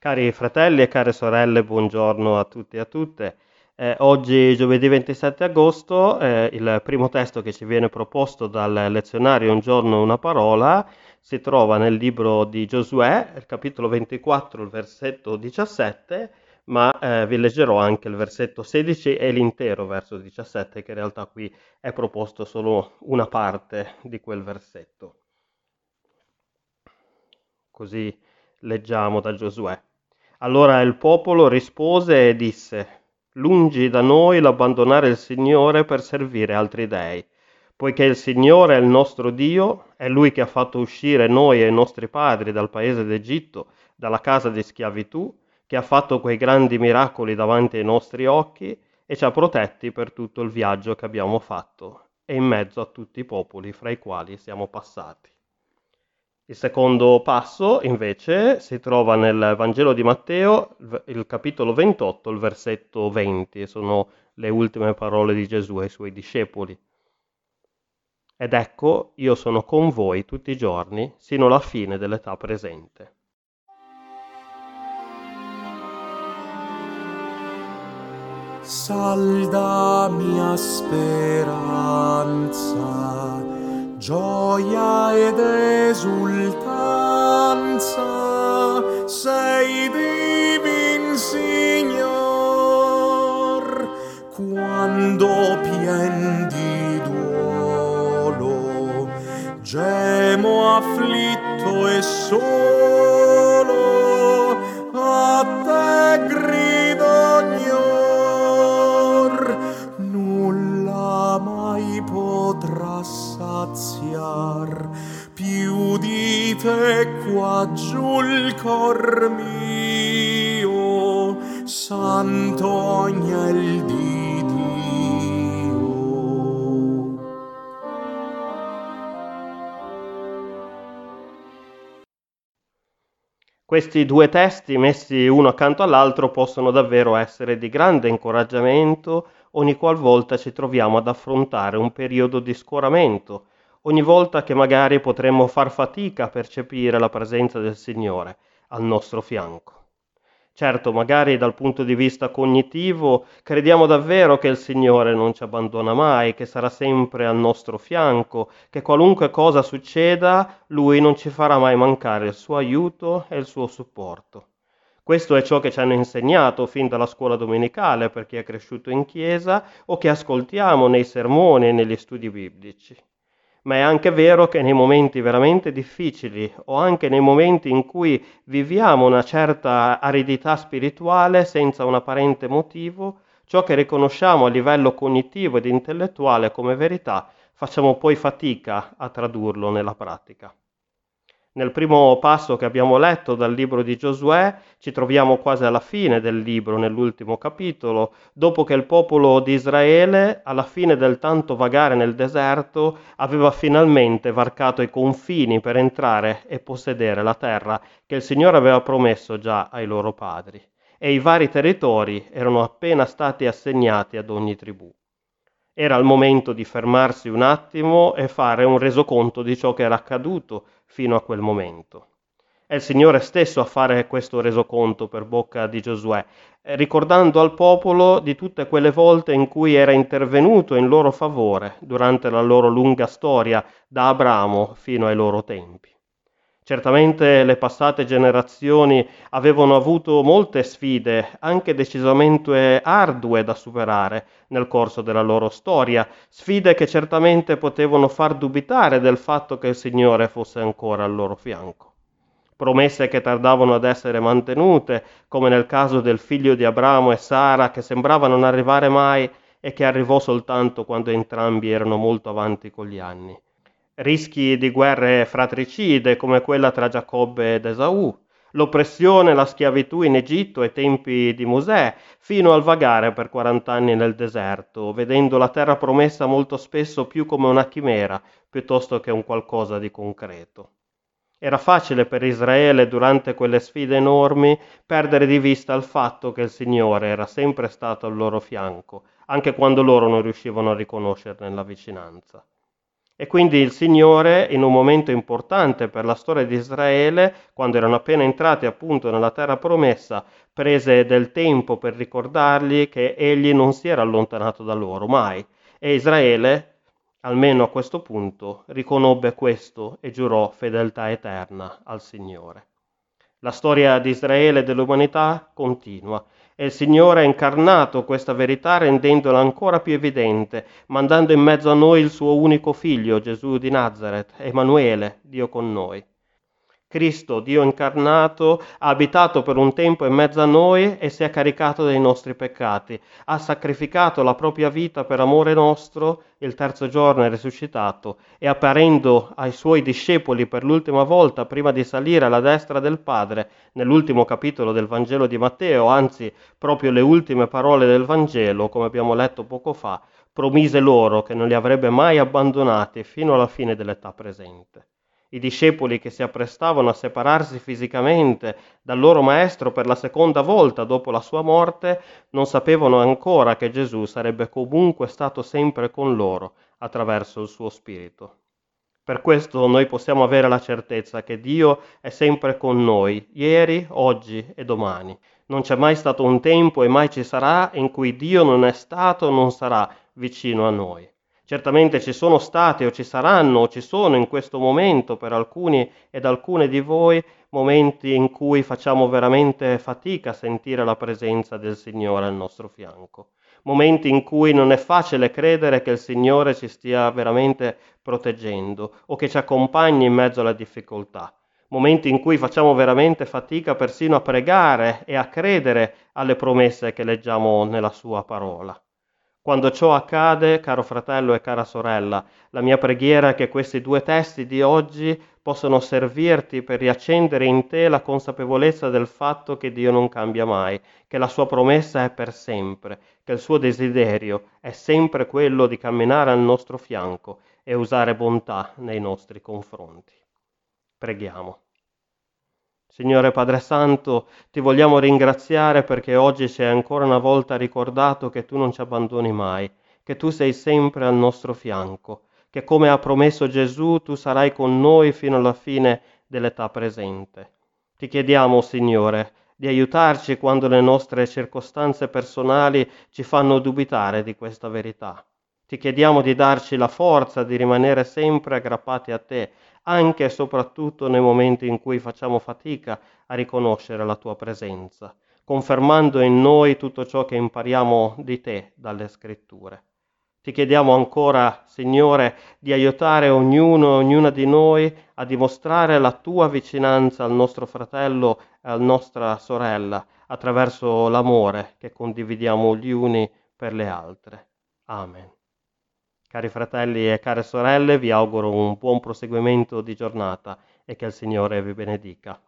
Cari fratelli e care sorelle, buongiorno a tutti e a tutte. Eh, oggi, giovedì 27 agosto, eh, il primo testo che ci viene proposto dal lezionario Un giorno una parola si trova nel libro di Giosuè, capitolo 24, il versetto 17, ma eh, vi leggerò anche il versetto 16 e l'intero verso 17, che in realtà qui è proposto solo una parte di quel versetto. Così leggiamo da Giosuè. Allora il popolo rispose e disse, lungi da noi l'abbandonare il Signore per servire altri dei, poiché il Signore è il nostro Dio, è Lui che ha fatto uscire noi e i nostri padri dal paese d'Egitto, dalla casa di schiavitù, che ha fatto quei grandi miracoli davanti ai nostri occhi e ci ha protetti per tutto il viaggio che abbiamo fatto e in mezzo a tutti i popoli fra i quali siamo passati. Il secondo passo, invece, si trova nel Vangelo di Matteo, il capitolo 28, il versetto 20, sono le ultime parole di Gesù ai suoi discepoli. Ed ecco, io sono con voi tutti i giorni, sino alla fine dell'età presente. Salda mia speranza gioia ed esultanza, sei divin Signor, quando pien di duolo, gemo afflitto e solo, cor mio santo agnel di Dio. Questi due testi messi uno accanto all'altro possono davvero essere di grande incoraggiamento ogni qualvolta ci troviamo ad affrontare un periodo di scoramento, ogni volta che magari potremmo far fatica a percepire la presenza del Signore al nostro fianco. Certo, magari dal punto di vista cognitivo crediamo davvero che il Signore non ci abbandona mai, che sarà sempre al nostro fianco, che qualunque cosa succeda, Lui non ci farà mai mancare il suo aiuto e il suo supporto. Questo è ciò che ci hanno insegnato fin dalla scuola domenicale per chi è cresciuto in chiesa o che ascoltiamo nei sermoni e negli studi biblici. Ma è anche vero che nei momenti veramente difficili o anche nei momenti in cui viviamo una certa aridità spirituale senza un apparente motivo, ciò che riconosciamo a livello cognitivo ed intellettuale come verità, facciamo poi fatica a tradurlo nella pratica. Nel primo passo che abbiamo letto dal libro di Giosuè ci troviamo quasi alla fine del libro, nell'ultimo capitolo, dopo che il popolo di Israele, alla fine del tanto vagare nel deserto, aveva finalmente varcato i confini per entrare e possedere la terra che il Signore aveva promesso già ai loro padri. E i vari territori erano appena stati assegnati ad ogni tribù. Era il momento di fermarsi un attimo e fare un resoconto di ciò che era accaduto fino a quel momento. È il Signore stesso a fare questo resoconto per bocca di Giosuè, ricordando al popolo di tutte quelle volte in cui era intervenuto in loro favore durante la loro lunga storia da Abramo fino ai loro tempi. Certamente le passate generazioni avevano avuto molte sfide, anche decisamente ardue da superare nel corso della loro storia, sfide che certamente potevano far dubitare del fatto che il Signore fosse ancora al loro fianco. Promesse che tardavano ad essere mantenute, come nel caso del figlio di Abramo e Sara, che sembrava non arrivare mai e che arrivò soltanto quando entrambi erano molto avanti con gli anni rischi di guerre fratricide come quella tra Giacobbe ed Esaù, l'oppressione e la schiavitù in Egitto ai tempi di Mosè, fino al vagare per 40 anni nel deserto, vedendo la terra promessa molto spesso più come una chimera piuttosto che un qualcosa di concreto. Era facile per Israele durante quelle sfide enormi perdere di vista il fatto che il Signore era sempre stato al loro fianco, anche quando loro non riuscivano a riconoscerne la vicinanza. E quindi il Signore, in un momento importante per la storia di Israele, quando erano appena entrati appunto nella terra promessa, prese del tempo per ricordargli che egli non si era allontanato da loro mai. E Israele, almeno a questo punto, riconobbe questo e giurò fedeltà eterna al Signore. La storia di Israele e dell'umanità continua e il Signore ha incarnato questa verità rendendola ancora più evidente, mandando in mezzo a noi il suo unico figlio, Gesù di Nazareth, Emanuele, Dio con noi. Cristo, Dio incarnato, ha abitato per un tempo in mezzo a noi e si è caricato dei nostri peccati, ha sacrificato la propria vita per amore nostro, il terzo giorno è risuscitato e apparendo ai suoi discepoli per l'ultima volta prima di salire alla destra del Padre, nell'ultimo capitolo del Vangelo di Matteo, anzi proprio le ultime parole del Vangelo, come abbiamo letto poco fa, promise loro che non li avrebbe mai abbandonati fino alla fine dell'età presente. I discepoli che si apprestavano a separarsi fisicamente dal loro maestro per la seconda volta dopo la sua morte non sapevano ancora che Gesù sarebbe comunque stato sempre con loro attraverso il suo spirito. Per questo noi possiamo avere la certezza che Dio è sempre con noi, ieri, oggi e domani. Non c'è mai stato un tempo e mai ci sarà in cui Dio non è stato o non sarà vicino a noi. Certamente ci sono stati o ci saranno o ci sono in questo momento per alcuni ed alcune di voi momenti in cui facciamo veramente fatica a sentire la presenza del Signore al nostro fianco. Momenti in cui non è facile credere che il Signore ci stia veramente proteggendo o che ci accompagni in mezzo alla difficoltà. Momenti in cui facciamo veramente fatica persino a pregare e a credere alle promesse che leggiamo nella Sua parola. Quando ciò accade, caro fratello e cara sorella, la mia preghiera è che questi due testi di oggi possano servirti per riaccendere in te la consapevolezza del fatto che Dio non cambia mai, che la sua promessa è per sempre, che il suo desiderio è sempre quello di camminare al nostro fianco e usare bontà nei nostri confronti. Preghiamo. Signore Padre Santo, ti vogliamo ringraziare perché oggi ci hai ancora una volta ricordato che tu non ci abbandoni mai, che tu sei sempre al nostro fianco, che come ha promesso Gesù tu sarai con noi fino alla fine dell'età presente. Ti chiediamo, Signore, di aiutarci quando le nostre circostanze personali ci fanno dubitare di questa verità. Ti chiediamo di darci la forza di rimanere sempre aggrappati a te, anche e soprattutto nei momenti in cui facciamo fatica a riconoscere la tua presenza, confermando in noi tutto ciò che impariamo di te dalle scritture. Ti chiediamo ancora, Signore, di aiutare ognuno e ognuna di noi a dimostrare la tua vicinanza al nostro fratello e alla nostra sorella attraverso l'amore che condividiamo gli uni per le altre. Amen. Cari fratelli e care sorelle, vi auguro un buon proseguimento di giornata e che il Signore vi benedica.